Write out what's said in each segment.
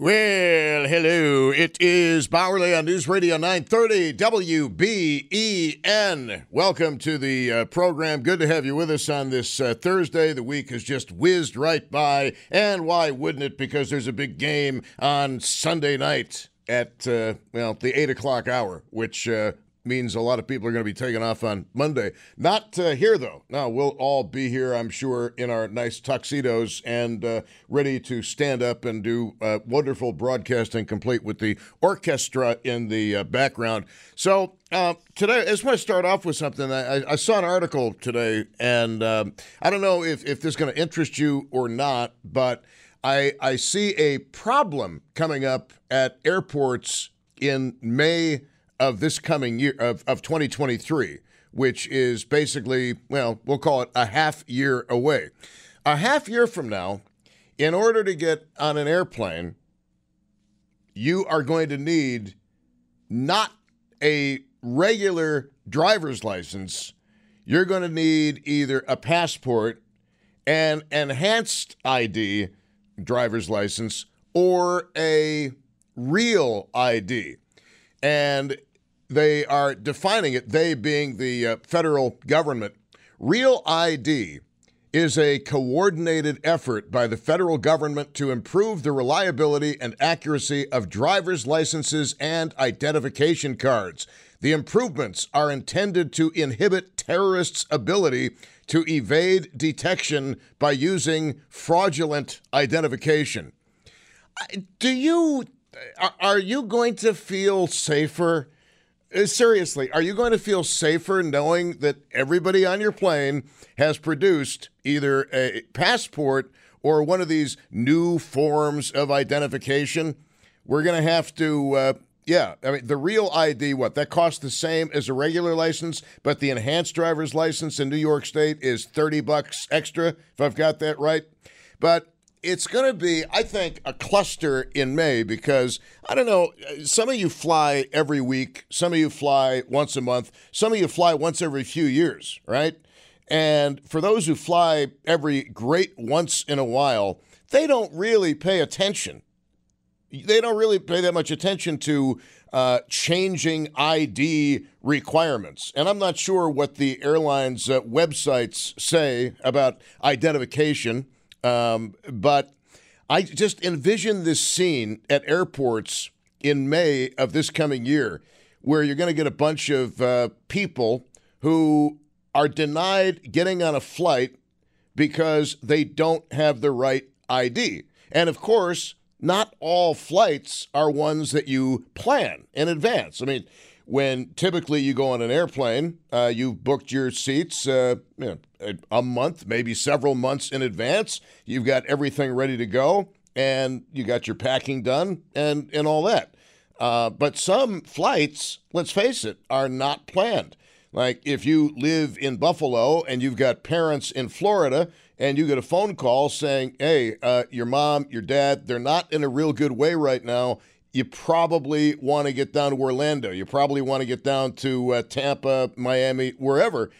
Well, hello. It is Bauerle on News Radio 930 WBEN. Welcome to the uh, program. Good to have you with us on this uh, Thursday. The week has just whizzed right by. And why wouldn't it? Because there's a big game on Sunday night at, uh, well, the 8 o'clock hour, which uh, means a lot of people are going to be taking off on Monday. Not uh, here, though. Now, we'll all be here, I'm sure, in our nice tuxedos and uh, ready to stand up and do uh, wonderful broadcasting, complete with the orchestra in the uh, background. So, uh, today, I just want to start off with something. I, I saw an article today, and um, I don't know if, if this is going to interest you or not, but I, I see a problem coming up at airports in May of this coming year of, of 2023, which is basically, well, we'll call it a half year away. A half year from now, in order to get on an airplane, you are going to need not a regular driver's license. You're going to need either a passport, an enhanced ID driver's license, or a real ID. And they are defining it, they being the uh, federal government. Real ID is a coordinated effort by the federal government to improve the reliability and accuracy of driver's licenses and identification cards. The improvements are intended to inhibit terrorists' ability to evade detection by using fraudulent identification. Do you are you going to feel safer uh, seriously, are you going to feel safer knowing that everybody on your plane has produced either a passport or one of these new forms of identification? We're going to have to, uh, yeah, I mean, the real ID, what? That costs the same as a regular license, but the enhanced driver's license in New York State is 30 bucks extra, if I've got that right. But it's going to be, I think, a cluster in May because I don't know. Some of you fly every week, some of you fly once a month, some of you fly once every few years, right? And for those who fly every great once in a while, they don't really pay attention. They don't really pay that much attention to uh, changing ID requirements. And I'm not sure what the airlines' uh, websites say about identification. Um, but I just envision this scene at airports in May of this coming year where you're going to get a bunch of uh, people who are denied getting on a flight because they don't have the right ID. And of course, not all flights are ones that you plan in advance. I mean, when typically you go on an airplane, uh, you've booked your seats uh, you know, a, month, maybe several months in advance. You've got everything ready to go, and you got your packing done and, and all that. Uh, but some flights, let's face it, are not planned. Like if you live in Buffalo and you've got parents in Florida and you get a phone call saying, hey, uh, your mom, your dad, they're not in a real good way right now you probably want to get down to Orlando. You probably want to get down to uh, Tampa, Miami, wherever.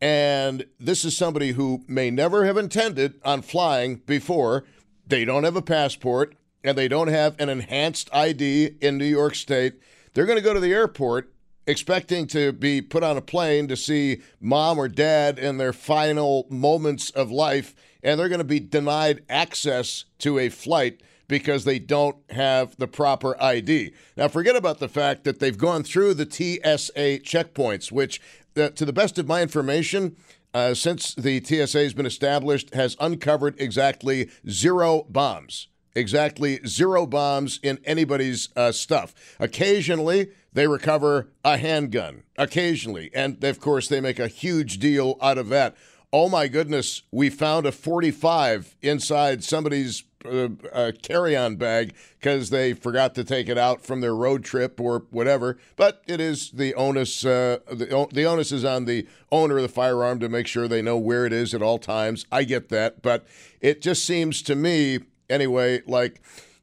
And this is somebody who may never have intended on flying before. They don't have a passport and they don't have an enhanced ID in New York State. They're going to go to the airport expecting to be put on a plane to see mom or dad in their final moments of life, and they're going to be denied access to a flight because they don't have the proper ID. Now, forget about the fact that they've gone through the TSA checkpoints, which, uh, to the best of my information, uh, since the TSA has been established, has uncovered exactly zero bombs. Exactly zero bombs in anybody's uh, stuff. Occasionally, they recover a handgun. Occasionally. And of course, they make a huge deal out of that. Oh my goodness, we found a 45 inside somebody's uh, uh, carry-on bag because they forgot to take it out from their road trip or whatever. But it is the onus. Uh, the, the onus is on the owner of the firearm to make sure they know where it is at all times. I get that, but it just seems to me, anyway, like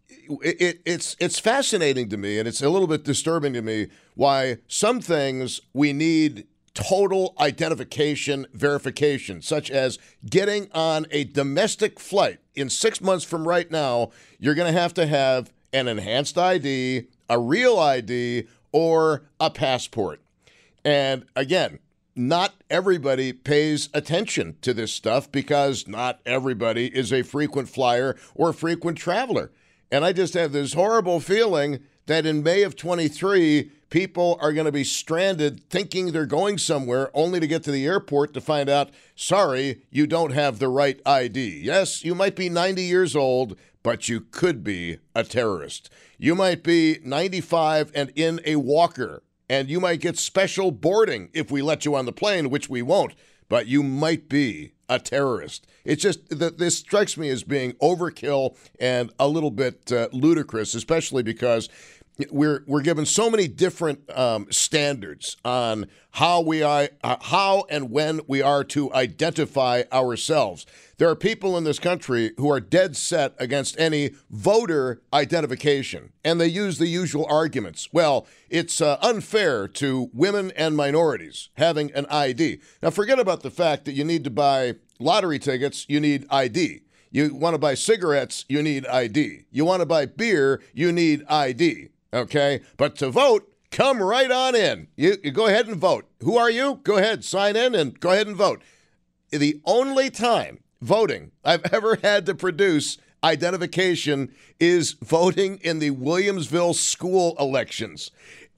it, it, it's it's fascinating to me, and it's a little bit disturbing to me why some things we need total identification verification, such as getting on a domestic flight in six months from right now, you're going to have to have an enhanced ID, a real ID, or a passport. And again, not everybody pays attention to this stuff because not everybody is a frequent flyer or frequent traveler. And I just have this horrible feeling that in May of 23, people are going to be stranded thinking they're going somewhere only to get to the airport to find out, sorry, you don't have the right ID. Yes, you might be 90 years old, but you could be a terrorist. You might be 95 and in a walker, and you might get special boarding if we let you on the plane, which we won't, but you might be a terrorist. It's just that this strikes me as being overkill and a little bit uh, ludicrous, especially because we're we're given so many different um, standards on how we are, uh, how and when we are to identify ourselves. There are people in this country who are dead set against any voter identification, and they use the usual arguments. Well, it's uh, unfair to women and minorities having an ID. Now, forget about the fact that you need to buy lottery tickets. You need ID. You want to buy cigarettes, you need ID. You want to buy beer, you need ID. Okay. But to vote, come right on in. You, you go ahead and vote. Who are you? Go ahead, sign in and go ahead and vote. The only time voting I've ever had to produce identification is voting in the Williamsville school elections.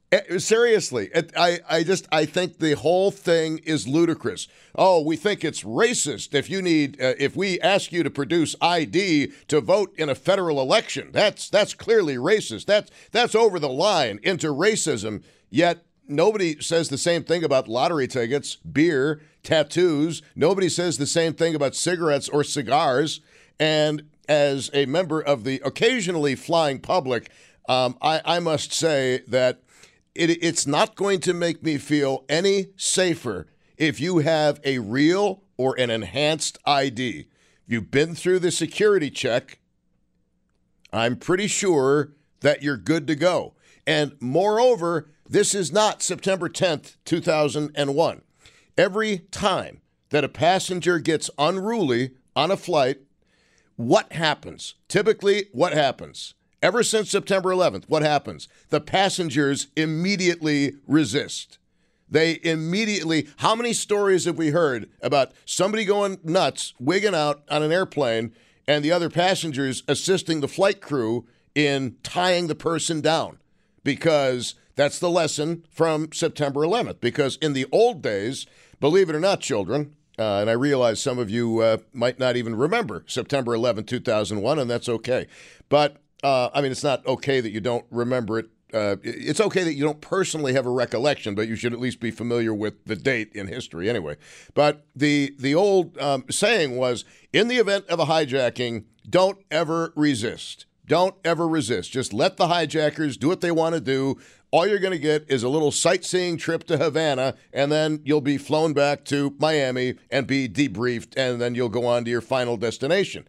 Eh, seriously, I, I just I think the whole thing is ludicrous. Oh, we think it's racist if you need uh, if we ask you to produce ID to vote in a federal election. That's that's clearly racist. That's that's over the line into racism. Yet nobody says the same thing about lottery tickets, beer, tattoos. Nobody says the same thing about cigarettes or cigars. And as a member of the occasionally flying public, um, I, I must say that it, it's not going to make me feel any safer if you have a real or an enhanced ID. You've been through the security check. I'm pretty sure that you're good to go. And moreover, this is not September 10th, 2001. Every time that a passenger gets unruly on a flight, what happens? Typically, what happens? Ever since September 11th, what happens? The passengers immediately resist. They immediately, how many stories have we heard about somebody going nuts, wigging out on an airplane, and the other passengers assisting the flight crew in tying the person down? Because that's the lesson from September 11th. Because in the old days, believe it or not, children, uh, and I realize some of you uh, might not even remember September 11, 2001, and that's okay. But uh, I mean, it's not okay that you don't remember it. Uh, it's okay that you don't personally have a recollection, but you should at least be familiar with the date in history anyway. But the the old um, saying was, in the event of a hijacking, don't ever resist. Don't ever resist. Just let the hijackers do what they want to do. All you're going to get is a little sightseeing trip to Havana, and then you'll be flown back to Miami and be debriefed, and then you'll go on to your final destination.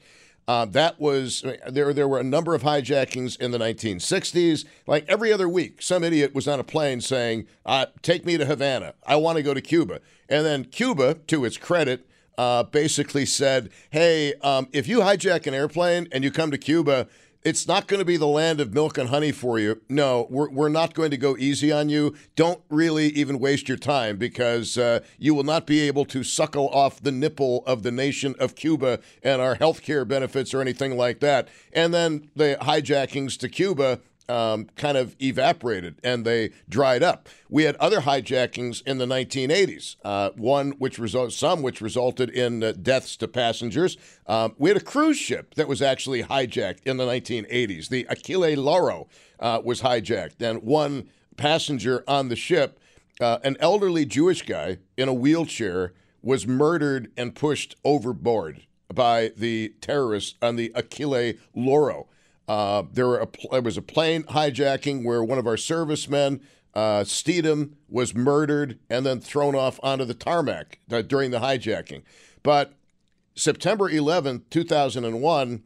Uh, that was there. There were a number of hijackings in the 1960s. Like every other week, some idiot was on a plane saying, uh, "Take me to Havana. I want to go to Cuba." And then Cuba, to its credit, uh, basically said, "Hey, um, if you hijack an airplane and you come to Cuba, it's not going to be the land of milk and honey for you. No, we're, we're not going to go easy on you. Don't really even waste your time because uh, you will not be able to suckle off the nipple of the nation of Cuba and our health care benefits or anything like that. And then the hijackings to Cuba um, kind of evaporated and they dried up. We had other hijackings in the 1980s. Uh, one which result, some which resulted in uh, deaths to passengers. Um, we had a cruise ship that was actually hijacked in the 1980s. The Achille Lauro uh, was hijacked, and one passenger on the ship, uh, an elderly Jewish guy in a wheelchair, was murdered and pushed overboard by the terrorists on the Achille Lauro. Uh, there, a, there, was a plane hijacking where one of our servicemen, uh, Stethem, was murdered and then thrown off onto the tarmac during the hijacking. But September 11th, 2001,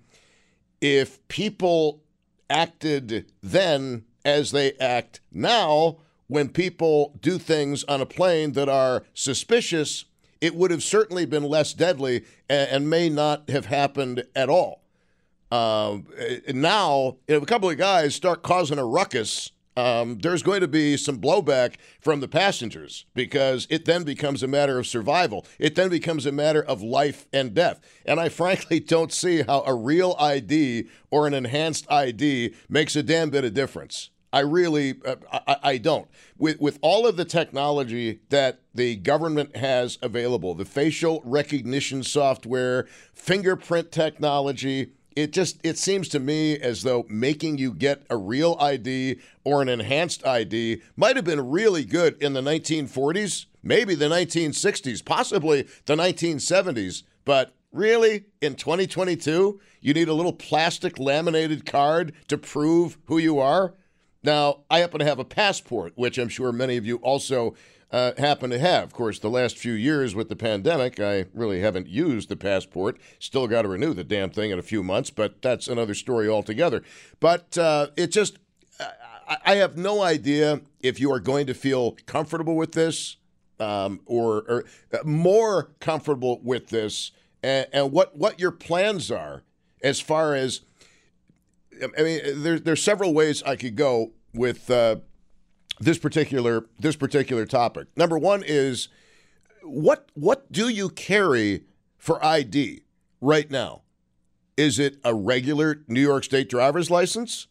if people acted then as they act now, when people do things on a plane that are suspicious, it would have certainly been less deadly and, and may not have happened at all. Uh, now, if a couple of guys start causing a ruckus, um, there's going to be some blowback from the passengers because it then becomes a matter of survival. It then becomes a matter of life and death. And I frankly don't see how a real ID or an enhanced ID makes a damn bit of difference. I really, uh, I, I, don't. With with all of the technology that the government has available, the facial recognition software, fingerprint technology, it just it seems to me as though making you get a real ID or an enhanced ID might have been really good in the 1940s, maybe the 1960s, possibly the 1970s, but really in 2022, you need a little plastic laminated card to prove who you are. Now, I happen to have a passport, which I'm sure many of you also uh, happen to have. Of course, the last few years with the pandemic, I really haven't used the passport. Still got to renew the damn thing in a few months, but that's another story altogether. But uh, it just, I have no idea if you are going to feel comfortable with this um, or, or, uh, more comfortable with this and, and, what, what your plans are as far as. I mean, there, there's several ways I could go with uh, this particular this particular topic. Number one is what what do you carry for ID right now? Is it a regular New York State driver's license?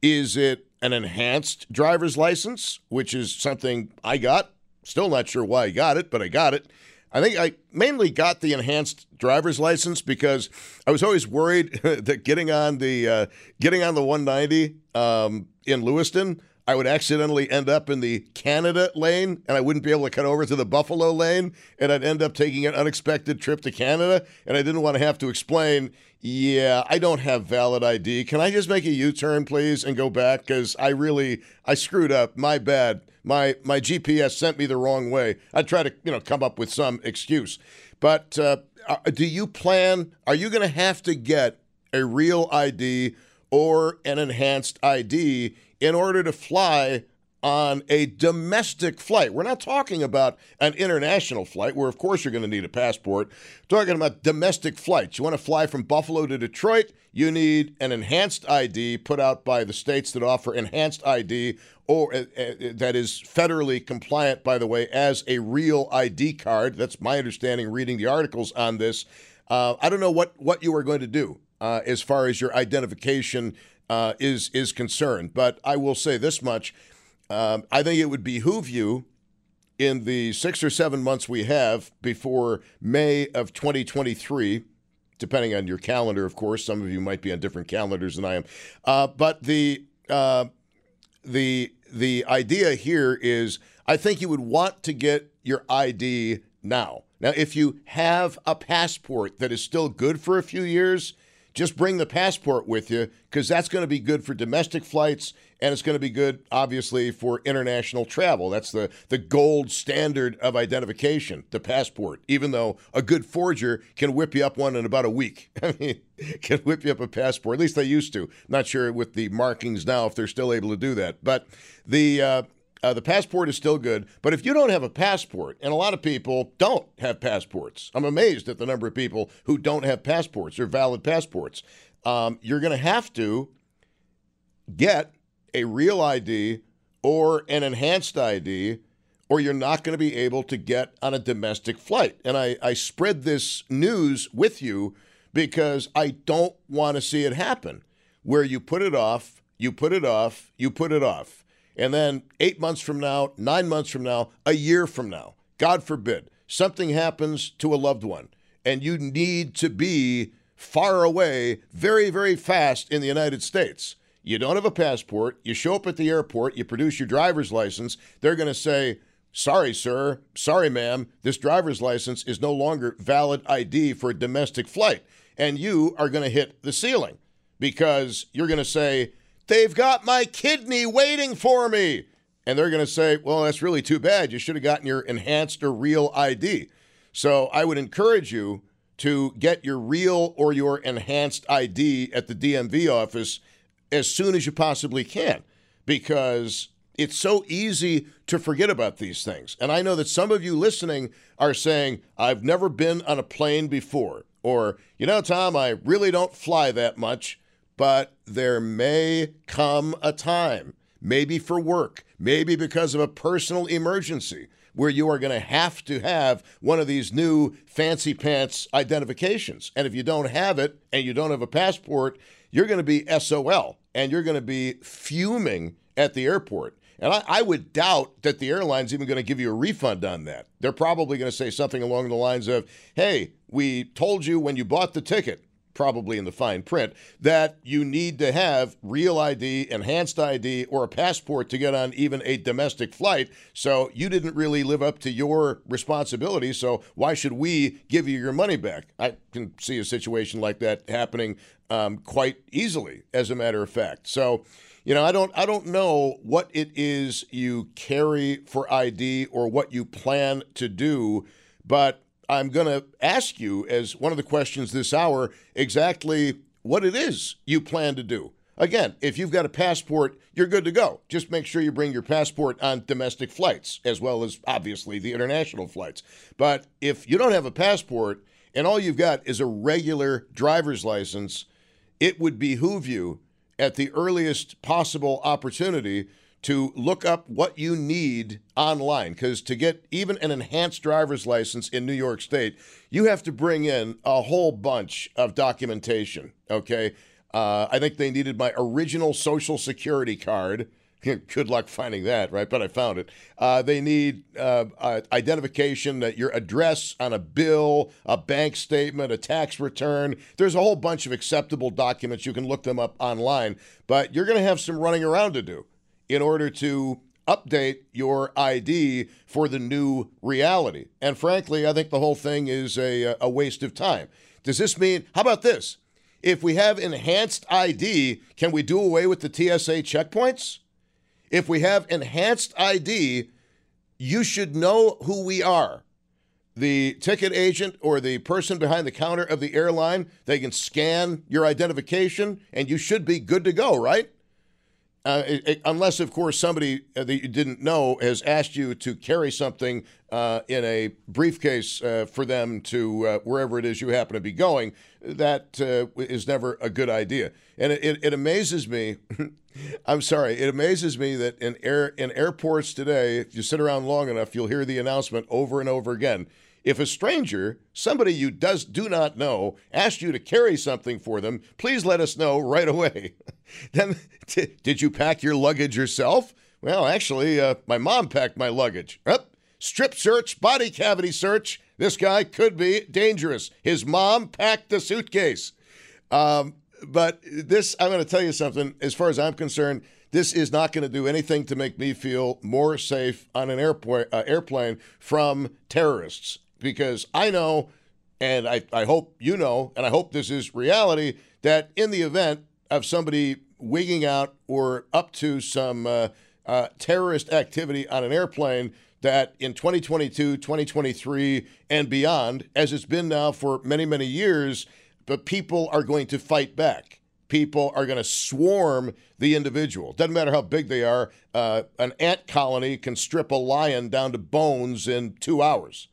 Is it an enhanced driver's license, which is something I got? Still not sure why I got it, but I got it. I think I mainly got the enhanced driver's license because I was always worried that getting on the uh, getting on the 190 um, in Lewiston I would accidentally end up in the Canada lane and I wouldn't be able to cut over to the Buffalo lane and I'd end up taking an unexpected trip to Canada and I didn't want to have to explain, yeah, I don't have valid ID. Can I just make a U-turn please and go back cuz I really I screwed up. My bad. My my GPS sent me the wrong way. I'd try to, you know, come up with some excuse. But uh, do you plan are you going to have to get a real ID or an enhanced ID in order to fly on a domestic flight. We're not talking about an international flight where, of course, you're going to need a passport. We're talking about domestic flights. You want to fly from Buffalo to Detroit, you need an enhanced ID put out by the states that offer enhanced ID or uh, uh, that is federally compliant, by the way, as a real ID card. That's my understanding reading the articles on this. Uh, I don't know what, what you are going to do uh, as far as your identification uh, is is concerned. But I will say this much: um, I think it would behoove you in the six or seven months we have before May of 2023, depending on your calendar, of course. Some of you might be on different calendars than I am, uh, but the uh, the the idea here is I think you would want to get your ID now. Now, if you have a passport that is still good for a few years, just bring the passport with you because that's going to be good for domestic flights and it's going to be good, obviously, for international travel. That's the, the gold standard of identification, the passport, even though a good forger can whip you up one in about a week. I mean, can whip you up a passport. At least they used to. Not sure with the markings now if they're still able to do that. But the. Uh, uh, the passport is still good, but if you don't have a passport, and a lot of people don't have passports, I'm amazed at the number of people who don't have passports or valid passports. um, you're going to have to get a real ID or an enhanced ID, or you're not going to be able to get on a domestic flight. And I, I spread this news with you because I don't want to see it happen where you put it off, you put it off, you put it off. And then eight months from now, nine months from now, a year from now, God forbid, something happens to a loved one and you need to be far away very, very fast in the United States. You don't have a passport. You show up at the airport, you produce your driver's license. They're going to say, Sorry, sir. Sorry, ma'am. This driver's license is no longer valid ID for a domestic flight. And you are going to hit the ceiling because you're going to say, They've got my kidney waiting for me. And they're going to say, Well, that's really too bad. You should have gotten your enhanced or real ID. So I would encourage you to get your real or your enhanced ID at the DMV office as soon as you possibly can because it's so easy to forget about these things. And I know that some of you listening are saying, I've never been on a plane before. Or, you know, Tom, I really don't fly that much, but there may come a time, maybe for work, maybe because of a personal emergency, where you are going to have to have one of these new fancy pants identifications. And if you don't have it and you don't have a passport, you're going to be SOL and you're going to be fuming at the airport. And I, I, would doubt that the airline's even going to give you a refund on that. They're probably going to say something along the lines of, hey, we told you when you bought the ticket, probably in the fine print, that you need to have real ID, enhanced ID, or a passport to get on even a domestic flight. So you didn't really live up to your responsibility. So why should we give you your money back? I can see a situation like that happening um, quite easily, as a matter of fact. So, you know, I don't, I don't know what it is you carry for ID or what you plan to do, but I'm going to ask you, as one of the questions this hour, exactly what it is you plan to do. Again, if you've got a passport, you're good to go. Just make sure you bring your passport on domestic flights, as well as obviously the international flights. But if you don't have a passport and all you've got is a regular driver's license, it would behoove you at the earliest possible opportunity to look up what you need online because to get even an enhanced driver's license in New York State, you have to bring in a whole bunch of documentation. Okay. Uh, I think they needed my original social security card. Good luck finding that, right? But I found it. Uh, they need uh, uh, identification, that your address on a bill, a bank statement, a tax return. There's a whole bunch of acceptable documents. You can look them up online, but you're going to have some running around to do in order to update your ID for the new reality. And frankly, I think the whole thing is a, a waste of time. Does this mean, how about this? If we have enhanced ID, can we do away with the TSA checkpoints? If we have enhanced ID, you should know who we are. The ticket agent or the person behind the counter of the airline, they can scan your identification and you should be good to go, right? Uh, it, it, unless, of course, somebody uh, that you didn't know has asked you to carry something uh, in a briefcase uh, for them to uh, wherever it is you happen to be going, that uh, is never a good idea. And it, it amazes me. I'm sorry. It amazes me that in air in airports today, if you sit around long enough, you'll hear the announcement over and over again. If a stranger, somebody you does do not know, asks you to carry something for them, please let us know right away. then, t- did you pack your luggage yourself? Well, actually, uh, my mom packed my luggage. Yep. Strip search, body cavity search. This guy could be dangerous. His mom packed the suitcase. Um, but this, I'm going to tell you something. As far as I'm concerned, this is not going to do anything to make me feel more safe on an airplane, uh, airplane from terrorists because I know, and I, I hope you know, and I hope this is reality, that in the event of somebody wigging out or up to some uh, uh, terrorist activity on an airplane, that in 2022, 2023, and beyond, as it's been now for many, many years, but people are going to fight back. People are going to swarm the individual. Doesn't matter how big they are. Uh, an ant colony can strip a lion down to bones in two hours.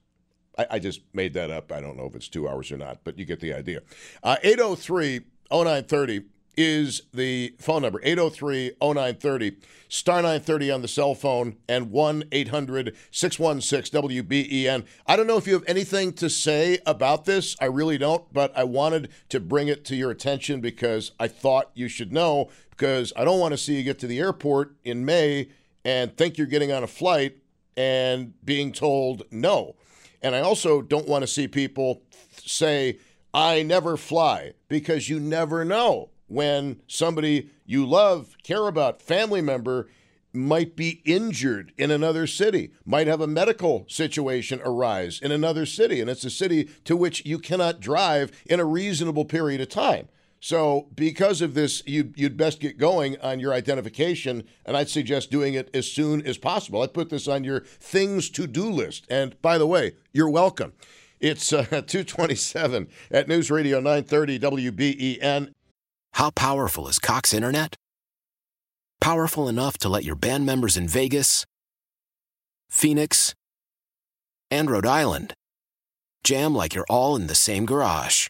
I, I, just made that up. I don't know if it's two hours or not, but you get the idea. Uh, 803 0930 is the phone number 803 0930 star 930 on the cell phone and 1 800 616 WBEN. I don't know if you have anything to say about this. I really don't, but I wanted to bring it to your attention because I thought you should know because I don't want to see you get to the airport in May and think you're getting on a flight and being told no. And I also don't want to see people say, I never fly, because you never know when somebody you love, care about, family member might be injured in another city, might have a medical situation arise in another city, and it's a city to which you cannot drive in a reasonable period of time. So, because of this, you, would best get going on your identification, and I'd suggest doing it as soon as possible. I'd put this on your things to do list. And by the way, you're welcome. It's uh, 227 at News Radio 930 WBEN. How powerful is Cox Internet? Powerful enough to let your band members in Vegas, Phoenix, and Rhode Island jam like you're all in the same garage.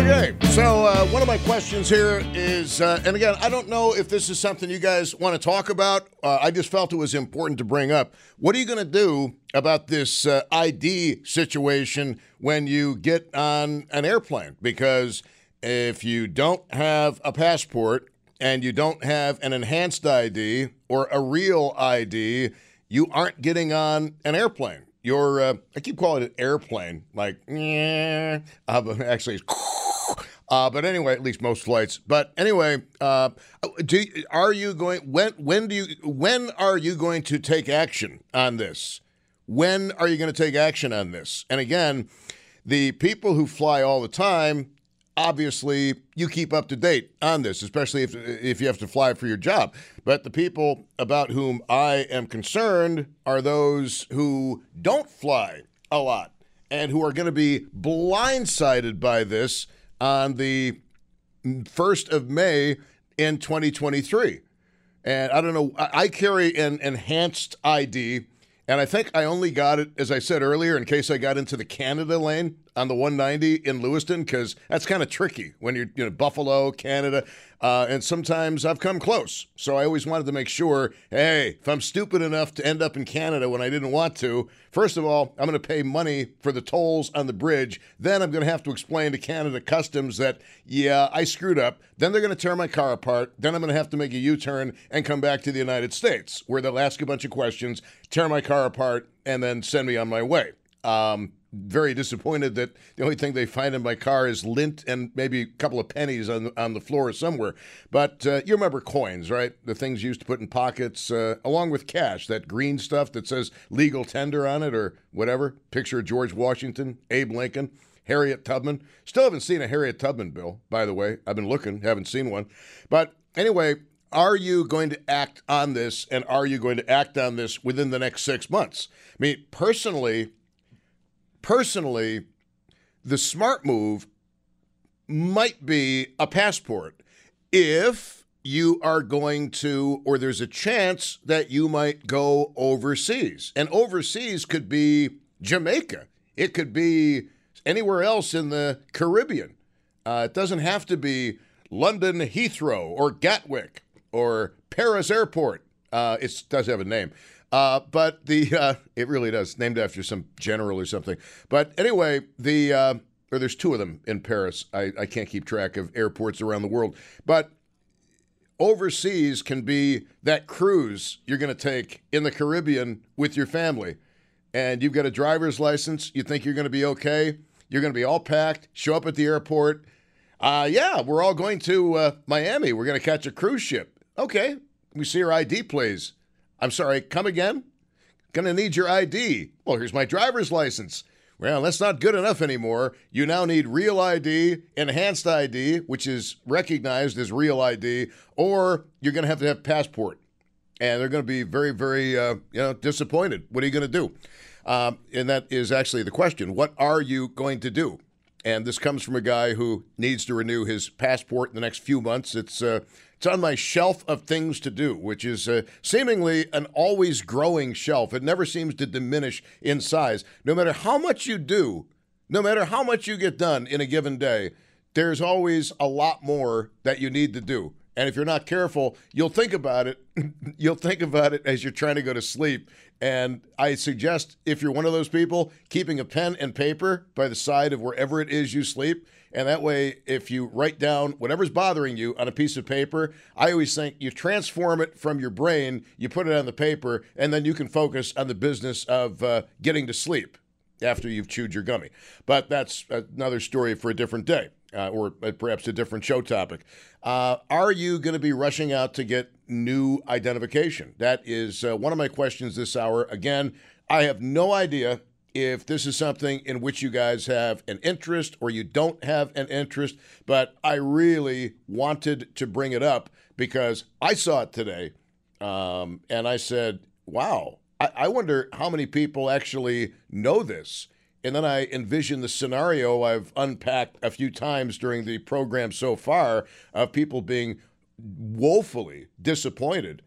Okay, so uh, one of my questions here is, uh, and again, I don't know if this is something you guys want to talk about. Uh, I just felt it was important to bring up. What are you going to do about this uh, ID situation when you get on an airplane? Because if you don't have a passport and you don't have an enhanced ID or a real ID, you aren't getting on an airplane. You're, uh, I keep calling it airplane, like, yeah, actually uh, but anyway, at least most flights. But anyway, uh, do, are you going? When when do you? When are you going to take action on this? When are you going to take action on this? And again, the people who fly all the time, obviously, you keep up to date on this, especially if if you have to fly for your job. But the people about whom I am concerned are those who don't fly a lot and who are going to be blindsided by this on the 1st of May in 2023. And I don't know, I carry an enhanced ID, and I think I only got it, as I said earlier, in case I got into the Canada lane on the 190 in Lewiston, because that's kind of tricky when you're, you know, Buffalo, Canada. Uh, and sometimes I've come close. So I always wanted to make sure hey, if I'm stupid enough to end up in Canada when I didn't want to, first of all, I'm going to pay money for the tolls on the bridge. Then I'm going to have to explain to Canada Customs that, yeah, I screwed up. Then they're going to tear my car apart. Then I'm going to have to make a U turn and come back to the United States, where they'll ask a bunch of questions, tear my car apart, and then send me on my way. Um, very disappointed that the only thing they find in my car is lint and maybe a couple of pennies on on the floor somewhere. But uh, you remember coins, right? The things used to put in pockets, uh, along with cash. That green stuff that says legal tender on it or whatever. Picture of George Washington, Abe Lincoln. Harriet Tubman. Still haven't seen a Harriet Tubman bill, by the way. I've been looking, haven't seen one. But anyway, are you going to act on this and are you going to act on this within the next six months? I mean, personally, personally, the smart move might be a passport if you are going to, or there's a chance that you might go overseas. And overseas could be Jamaica, it could be anywhere else in the Caribbean. Uh, it doesn't have to be London Heathrow or Gatwick or Paris Airport. Uh, it does have a name. Uh, but the uh, it really does named after some general or something. But anyway, the uh, or there's two of them in Paris. I, I can't keep track of airports around the world, but overseas can be that cruise you're going to take in the Caribbean with your family, and you've got a driver's license. You think you're going to be okay. You're going to be all packed. Show up at the airport. Uh, yeah, we're all going to uh, Miami. We're going to catch a cruise ship. Okay, we see your ID, please. I'm sorry, come again? Gonna need your ID. Well, here's my driver's license. Well, that's not good enough anymore. You now need real ID, enhanced ID, which is recognized as real ID, or you're going to have to have passport. And they're going to be very, very, uh, you know, disappointed. What are you going to do? Um, and that is actually the question. What are you going to do? And this comes from a guy who needs to renew his passport in the next few months. It's uh, it's on my shelf of things to do, which is uh, seemingly an always growing shelf. It never seems to diminish in size. No matter how much you do, no matter how much you get done in a given day, there's always a lot more that you need to do. And if you're not careful, you'll think about it. you'll think about it as you're trying to go to sleep. And I suggest if you're one of those people, keeping a pen and paper by the side of wherever it is you sleep and that way, if you write down whatever's bothering you on a piece of paper, I always think you transform it from your brain, you put it on the paper, and then you can focus on the business of uh, getting to sleep after you've chewed your gummy. But that's another story for a different day. Uh, or perhaps a different show topic. Uh, are you going to be rushing out to get new identification? That is uh, one of my questions this hour. Again, I have no idea if this is something in which you guys have an interest or you don't have an interest, but I really wanted to bring it up because I saw it today um, and I said, wow, I-, I wonder how many people actually know this. And then I envision the scenario I've unpacked a few times during the program so far of people being woefully disappointed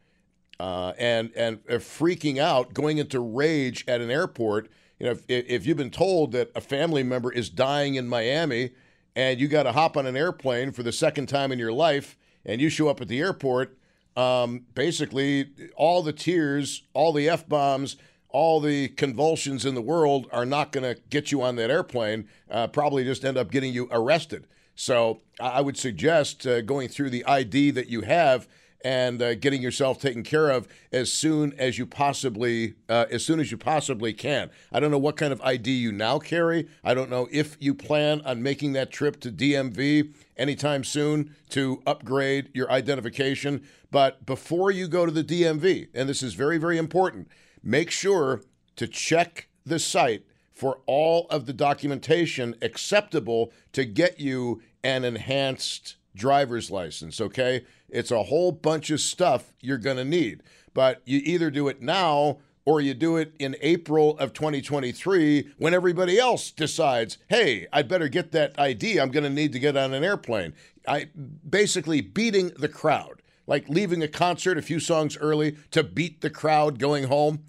uh, and and freaking out, going into rage at an airport you know, if, if you've been told that a family member is dying in Miami and you got to hop on an airplane for the second time in your life and you show up at the airport, um, basically all the tears, all the F bombs, all the convulsions in the world are not going to get you on that airplane, uh, probably just end up getting you arrested. So I would suggest uh, going through the ID that you have and uh, getting yourself taken care of as soon as you possibly uh, as soon as you possibly can. I don't know what kind of ID you now carry. I don't know if you plan on making that trip to DMV anytime soon to upgrade your identification. But before you go to the DMV, and this is very very important, make sure to check the site for all of the documentation acceptable to get you an enhanced driver's license, okay? It's a whole bunch of stuff you're going to need. But you either do it now or you do it in April of 2023 when everybody else decides, hey, I'd better get that ID. I'm going to need to get on an airplane. I basically beating the crowd, like leaving a concert a few songs early to beat the crowd going home.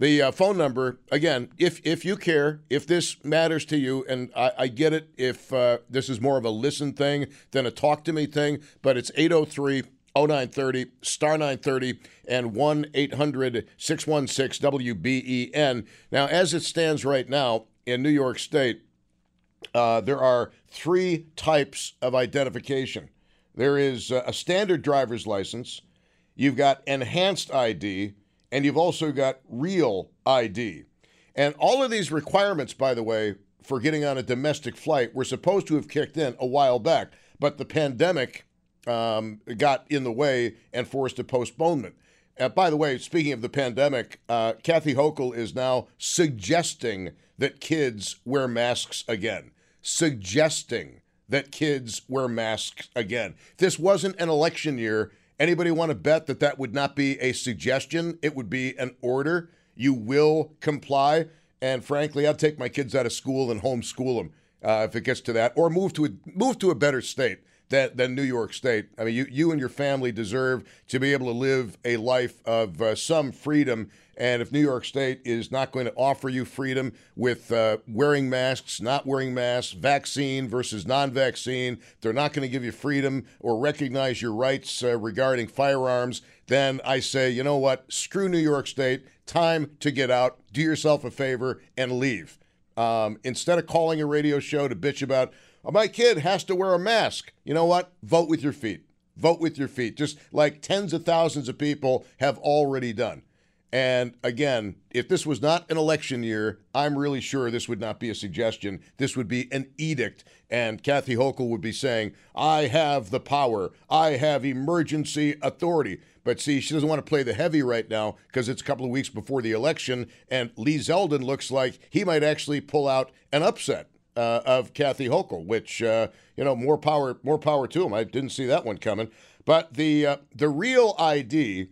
The uh, phone number, again, if if you care, if this matters to you, and I, I get it if uh, this is more of a listen thing than a talk to me thing, but it's 803 0930, star 930, and 1 800 616 WBEN. Now, as it stands right now in New York State, uh, there are three types of identification there is a standard driver's license, you've got enhanced ID, and you've also got real ID. And all of these requirements, by the way, for getting on a domestic flight were supposed to have kicked in a while back, but the pandemic um, got in the way and forced a postponement. Uh, by the way, speaking of the pandemic, uh, Kathy Hochul is now suggesting that kids wear masks again. Suggesting that kids wear masks again. This wasn't an election year, anybody want to bet that that would not be a suggestion? It would be an order. You will comply. And frankly, I'd take my kids out of school and homeschool them uh, if it gets to that, or move to a, move to a better state than, than New York State. I mean, you, you and your family deserve to be able to live a life of uh, some freedom. And if New York State is not going to offer you freedom with uh, wearing masks, not wearing masks, vaccine versus non vaccine, they're not going to give you freedom or recognize your rights uh, regarding firearms, then I say, you know what? Screw New York State. Time to get out, do yourself a favor, and leave. Um, instead of calling a radio show to bitch about, my kid has to wear a mask, you know what? Vote with your feet. Vote with your feet, just like tens of thousands of people have already done. And again, if this was not an election year, I'm really sure this would not be a suggestion. This would be an edict. And Kathy Hochul would be saying, I have the power, I have emergency authority. But see, she doesn't want to play the heavy right now because it's a couple of weeks before the election, and Lee Zeldin looks like he might actually pull out an upset uh, of Kathy Hochul, which uh, you know more power, more power to him. I didn't see that one coming. But the uh, the real ID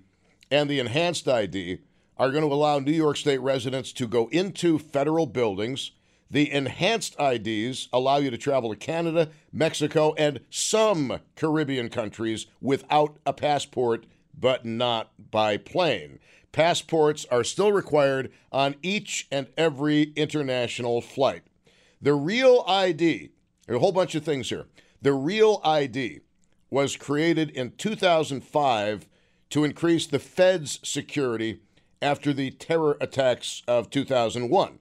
and the enhanced ID are going to allow New York State residents to go into federal buildings. The enhanced IDs allow you to travel to Canada, Mexico, and some Caribbean countries without a passport but not by plane. Passports are still required on each and every international flight. The real ID, a whole bunch of things here. The real ID was created in 2005 to increase the Fed's security after the terror attacks of 2001.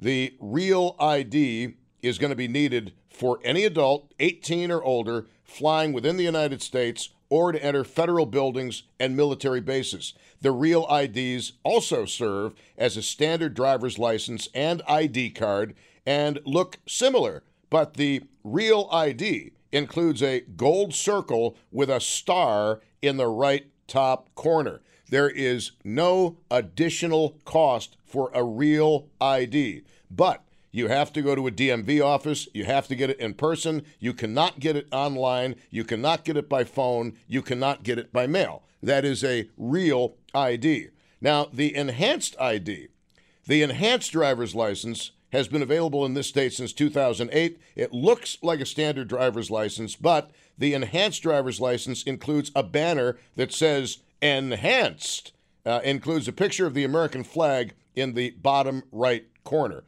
The real ID is going to be needed for any adult 18 or older flying within the United States or to enter federal buildings and military bases. The real IDs also serve as a standard driver's license and ID card and look similar, but the real ID includes a gold circle with a star in the right top corner. There is no additional cost for a real ID, but you have to go to a DMV office. You have to get it in person. You cannot get it online. You cannot get it by phone. You cannot get it by mail. That is a real ID. Now, the enhanced ID, the enhanced driver's license, has been available in this state since 2008. It looks like a standard driver's license, but the enhanced driver's license includes a banner that says enhanced, uh, includes a picture of the American flag in the bottom right corner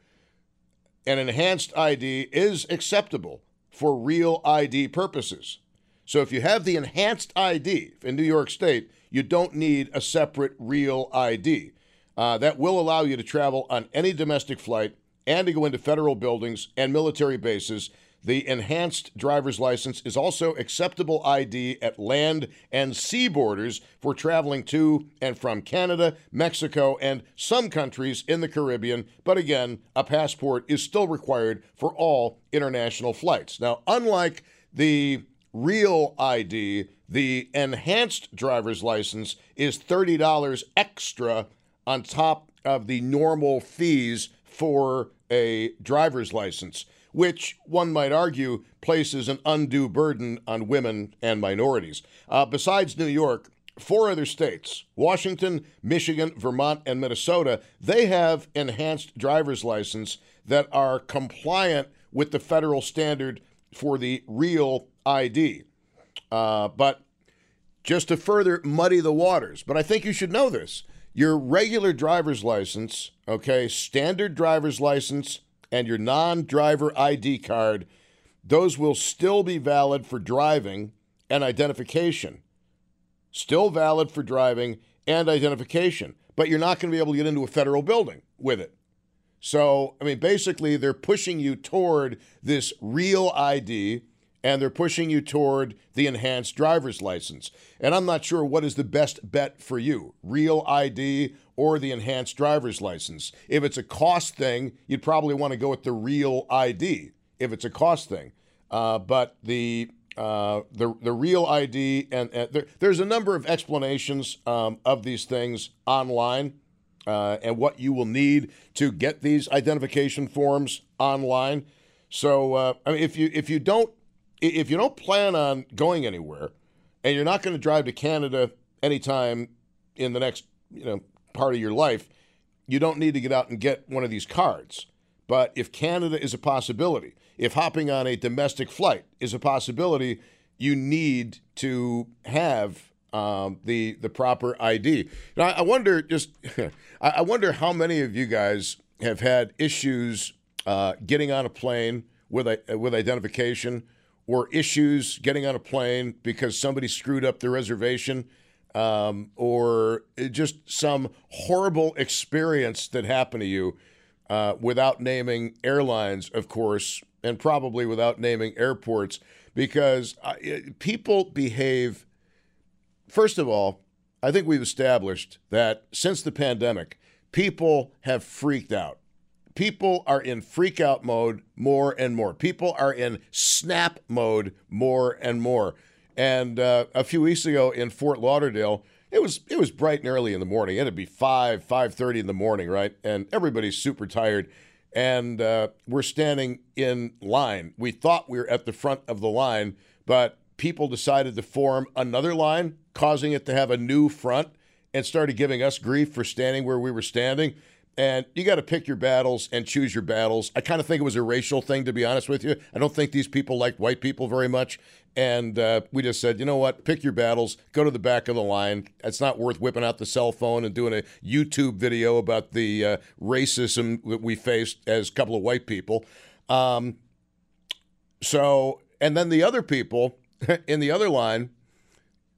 an enhanced ID is acceptable for real ID purposes. So if you have the enhanced ID in New York State, you don't need a separate real ID. Uh, that will allow you to travel on any domestic flight and to go into federal buildings and military bases the enhanced driver's license is also acceptable ID at land and sea borders for traveling to and from Canada, Mexico, and some countries in the Caribbean. But again, a passport is still required for all international flights. Now, unlike the real ID, the enhanced driver's license is $30 extra on top of the normal fees for a driver's license which one might argue places an undue burden on women and minorities. Uh, besides New York, four other states Washington, Michigan, Vermont, and Minnesota they have enhanced driver's license that are compliant with the federal standard for the real ID. Uh, but just to further muddy the waters, but I think you should know this. Your regular driver's license, okay, standard driver's license, and your non driver ID card, those will still be valid for driving and identification. Still valid for driving and identification, but you're not going to be able to get into a federal building with it. So, I mean, basically, they're pushing you toward this real ID and they're pushing you toward the enhanced driver's license. And I'm not sure what is the best bet for you real ID or the enhanced driver's license. If it's a cost thing, you'd probably want to go with the real ID if it's a cost thing. Uh, but the uh, the the real ID and, there, there's a number of explanations um, of these things online uh, and what you will need to get these identification forms online. So uh, I mean, if you if you don't if you don't plan on going anywhere, and you're not going to drive to Canada anytime in the next you know part of your life, you don't need to get out and get one of these cards. But if Canada is a possibility, if hopping on a domestic flight is a possibility, you need to have um, the the proper ID. Now, I wonder just I wonder how many of you guys have had issues uh, getting on a plane with a, with identification or issues getting on a plane because somebody screwed up the reservation um, or just some horrible experience that happened to you uh, without naming airlines, of course, and probably without naming airports because uh, people behave. First of all, I think we've established that since the pandemic, people have freaked out people are in freak out mode more and more. People are in snap mode more and more. And uh, a few weeks ago in Fort Lauderdale, it was it was bright and early in the morning. It'd be five five thirty in the morning, right? And everybody's super tired, and uh, we're standing in line. We thought we were at the front of the line, but people decided to form another line, causing it to have a new front, and started giving us grief for standing where we were standing. And you got to pick your battles and choose your battles. I kind of think it was a racial thing, to be honest with you. I don't think these people liked white people very much. And uh, we just said, you know what? Pick your battles. Go to the back of the line. It's not worth whipping out the cell phone and doing a YouTube video about the uh, racism that we faced as a couple of white people. Um, so, and then the other people in the other line.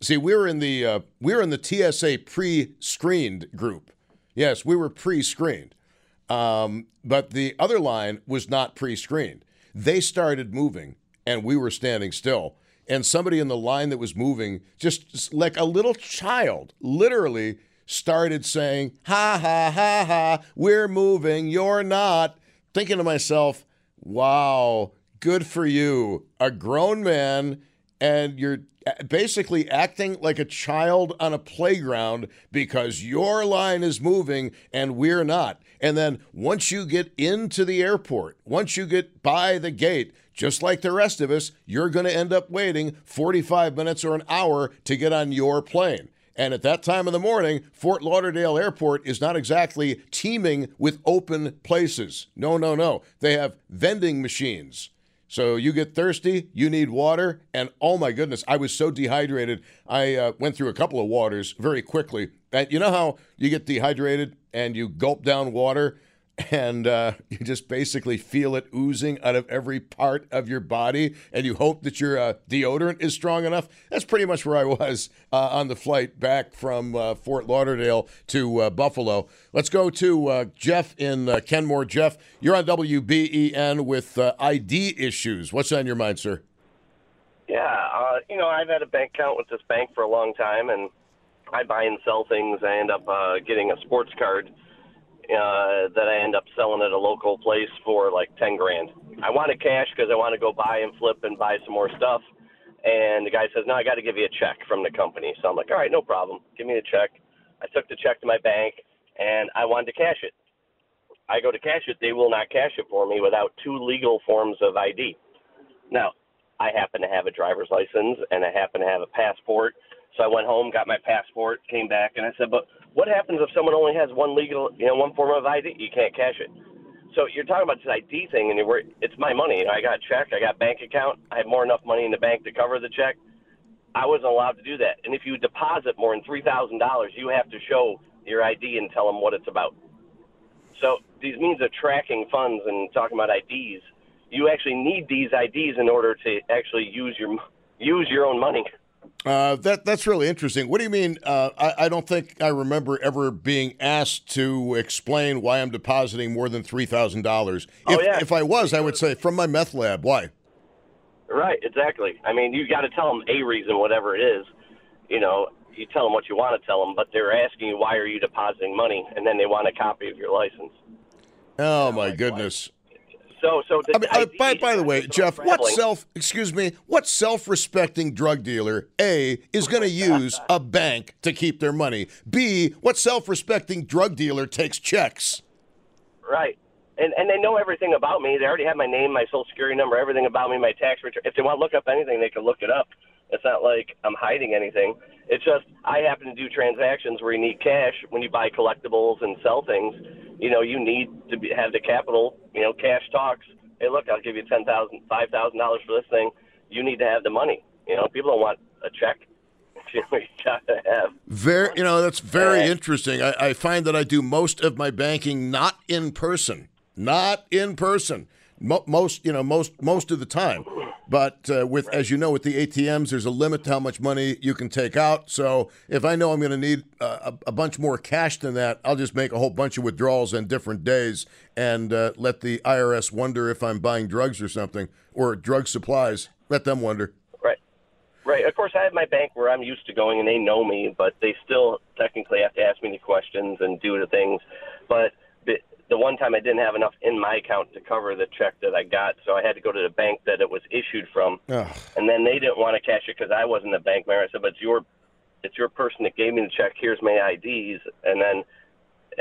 See, we were in the uh, we were in the TSA pre-screened group. Yes, we were pre screened. Um, but the other line was not pre screened. They started moving and we were standing still. And somebody in the line that was moving, just like a little child, literally started saying, Ha ha ha ha, we're moving, you're not. Thinking to myself, wow, good for you. A grown man, and you're basically acting like a child on a playground because your line is moving and we're not. And then once you get into the airport, once you get by the gate, just like the rest of us, you're going to end up waiting 45 minutes or an hour to get on your plane. And at that time of the morning, Fort Lauderdale Airport is not exactly teeming with open places. No, no, no. They have vending machines. So you get thirsty, you need water, and oh my goodness, I was so dehydrated. I uh, went through a couple of waters very quickly. And you know how you get dehydrated and you gulp down water? And uh, you just basically feel it oozing out of every part of your body, and you hope that your uh, deodorant is strong enough. That's pretty much where I was uh, on the flight back from uh, Fort Lauderdale to uh, Buffalo. Let's go to uh, Jeff in Kenmore. Jeff, you're on WBEN with ID issues. What's on your mind, sir? Yeah, you know, I've had a bank account with this bank for a long time, and I buy and sell things. I end up getting a sports card uh, that I end up selling at a local place for like ten grand. I wanted cash because I want to go buy and flip and buy some more stuff. And the guy says, "No, I got to give you a check from the company." So I'm like, "All right, no problem. Give me a check." I took the check to my bank and I wanted to cash it. I go to cash it, they will not cash it for me without two legal forms of ID. Now, I happen to have a driver's license and I happen to have a passport. So I went home, got my passport, came back, and I said, "But what happens if someone only has one legal, you know, one form of ID? You can't cash it. So you're talking about this ID thing, and you're, it's my money. You know, I got a check, I got bank account, I have more enough money in the bank to cover the check. I wasn't allowed to do that. And if you deposit more than three thousand dollars, you have to show your ID and tell them what it's about. So these means of tracking funds and talking about IDs, you actually need these IDs in order to actually use your use your own money. Uh, that that's really interesting. What do you mean? Uh, I, I, don't think I remember ever being asked to explain why I'm depositing more than three thousand dollars. Oh, if, if I was, I would say from my meth lab. Why? Right, exactly. I mean, you got to tell them a reason, whatever it is. You know, you tell them what you want to tell them, but they're asking you why are you depositing money, and then they want a copy of your license. Oh my goodness. So, so I mean, uh, ID by, by the way, Jeff, what self excuse me, what self-respecting drug dealer A is going to use a bank to keep their money? B, what self-respecting drug dealer takes checks? Right. And and they know everything about me. They already have my name, my social security number, everything about me, my tax return. If they want to look up anything, they can look it up. It's not like I'm hiding anything. It's just I happen to do transactions where you need cash when you buy collectibles and sell things. You know, you need to be, have the capital. You know, cash talks. Hey, look, I'll give you ten thousand, five thousand dollars for this thing. You need to have the money. You know, people don't want a check. You gotta have. Very, you know, that's very interesting. I, I find that I do most of my banking not in person, not in person. Mo- most, you know, most most of the time. But uh, with, as you know, with the ATMs, there's a limit to how much money you can take out. So if I know I'm going to need uh, a, a bunch more cash than that, I'll just make a whole bunch of withdrawals on different days and uh, let the IRS wonder if I'm buying drugs or something or drug supplies. Let them wonder. Right. Right. Of course, I have my bank where I'm used to going, and they know me, but they still technically have to ask me the questions and do the things. But the, one time I didn't have enough in my account to cover the check that I got, so I had to go to the bank that it was issued from, Ugh. and then they didn't want to cash it because I wasn't a bank member. I said, "But it's your, it's your person that gave me the check. Here's my IDs," and then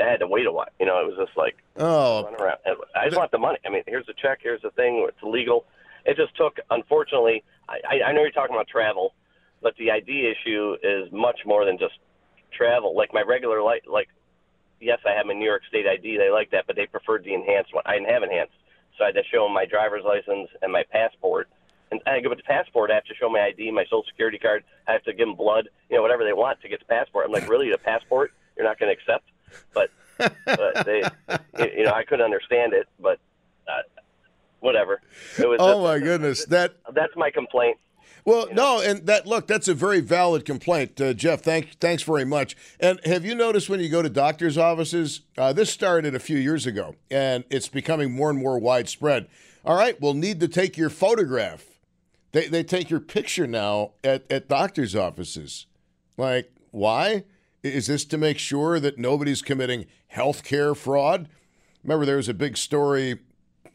I had to wait a while. You know, it was just like Oh, run around. I just want the money. I mean, here's the check. Here's the thing. It's legal. It just took. Unfortunately, I, I I know you're talking about travel, but the ID issue is much more than just travel. Like my regular light, like yes, I have my New York State ID. They like that, but they preferred the enhanced one. I didn't have enhanced, so I had to show them my driver's license and my passport. And I go with the passport. I have to show my ID, my social security card. I have to give them blood, you know, whatever they want to get the passport. I'm like, really, the passport you're not going to accept? But but they, you know, I couldn't understand it, but uh, whatever. It was. oh just- my goodness, that That's my complaint. Well, no, and that look, that's a very valid complaint, uh, Jeff. Thank, thanks very much. And have you noticed when you go to doctors' offices? Uh, this started a few years ago, and it's becoming more and more widespread. All right, we'll need to take your photograph. They they take your picture now at at doctors' offices. Like, why? Is this to make sure that nobody's committing healthcare fraud? Remember, there was a big story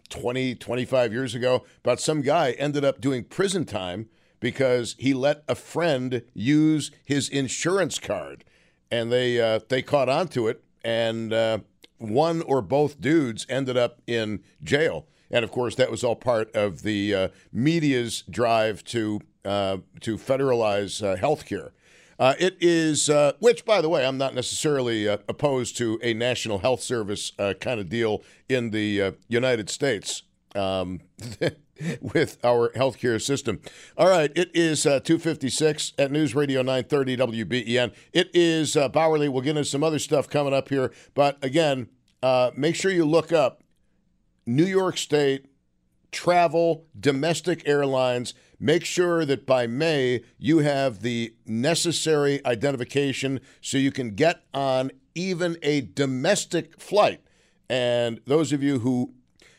20, 25 years ago about some guy ended up doing prison time because he let a friend use his insurance card, and they uh, they caught on to it, and uh, one or both dudes ended up in jail. And of course, that was all part of the uh, media's drive to uh, to federalize uh, health care. Uh, it is, uh, which, by the way, I'm not necessarily uh, opposed to a national health service uh, kind of deal in the uh, United States um, with our healthcare system. All right, it is uh, 256 at News Radio 930 WBEN. It is uh, Bauerle. We'll get into some other stuff coming up here. But again, uh, make sure you look up New York State travel, domestic airlines. Make sure that by May you have the necessary identification so you can get on even a domestic flight. And those of you who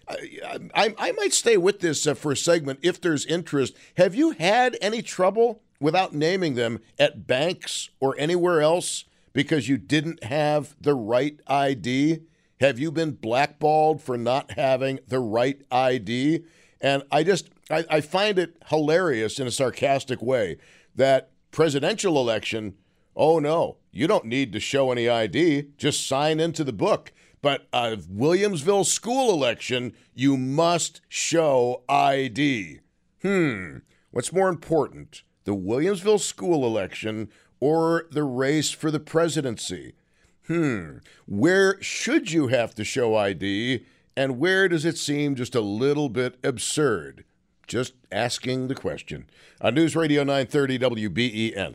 I, I, I might stay with this uh, for a segment if there's interest. Have you had any trouble without naming them at banks or anywhere else because you didn't have the right ID? Have you been blackballed for not having the right ID? And I just I, I find it hilarious in a sarcastic way that presidential election, oh no, you don't need to show any ID, just sign into the book. But a Williamsville school election, you must show ID. Hmm, what's more important, the Williamsville school election or the race for the presidency? Hmm, where should you have to show ID and where does it seem just a little bit absurd? Just asking the question. On News Radio 930 WBEN.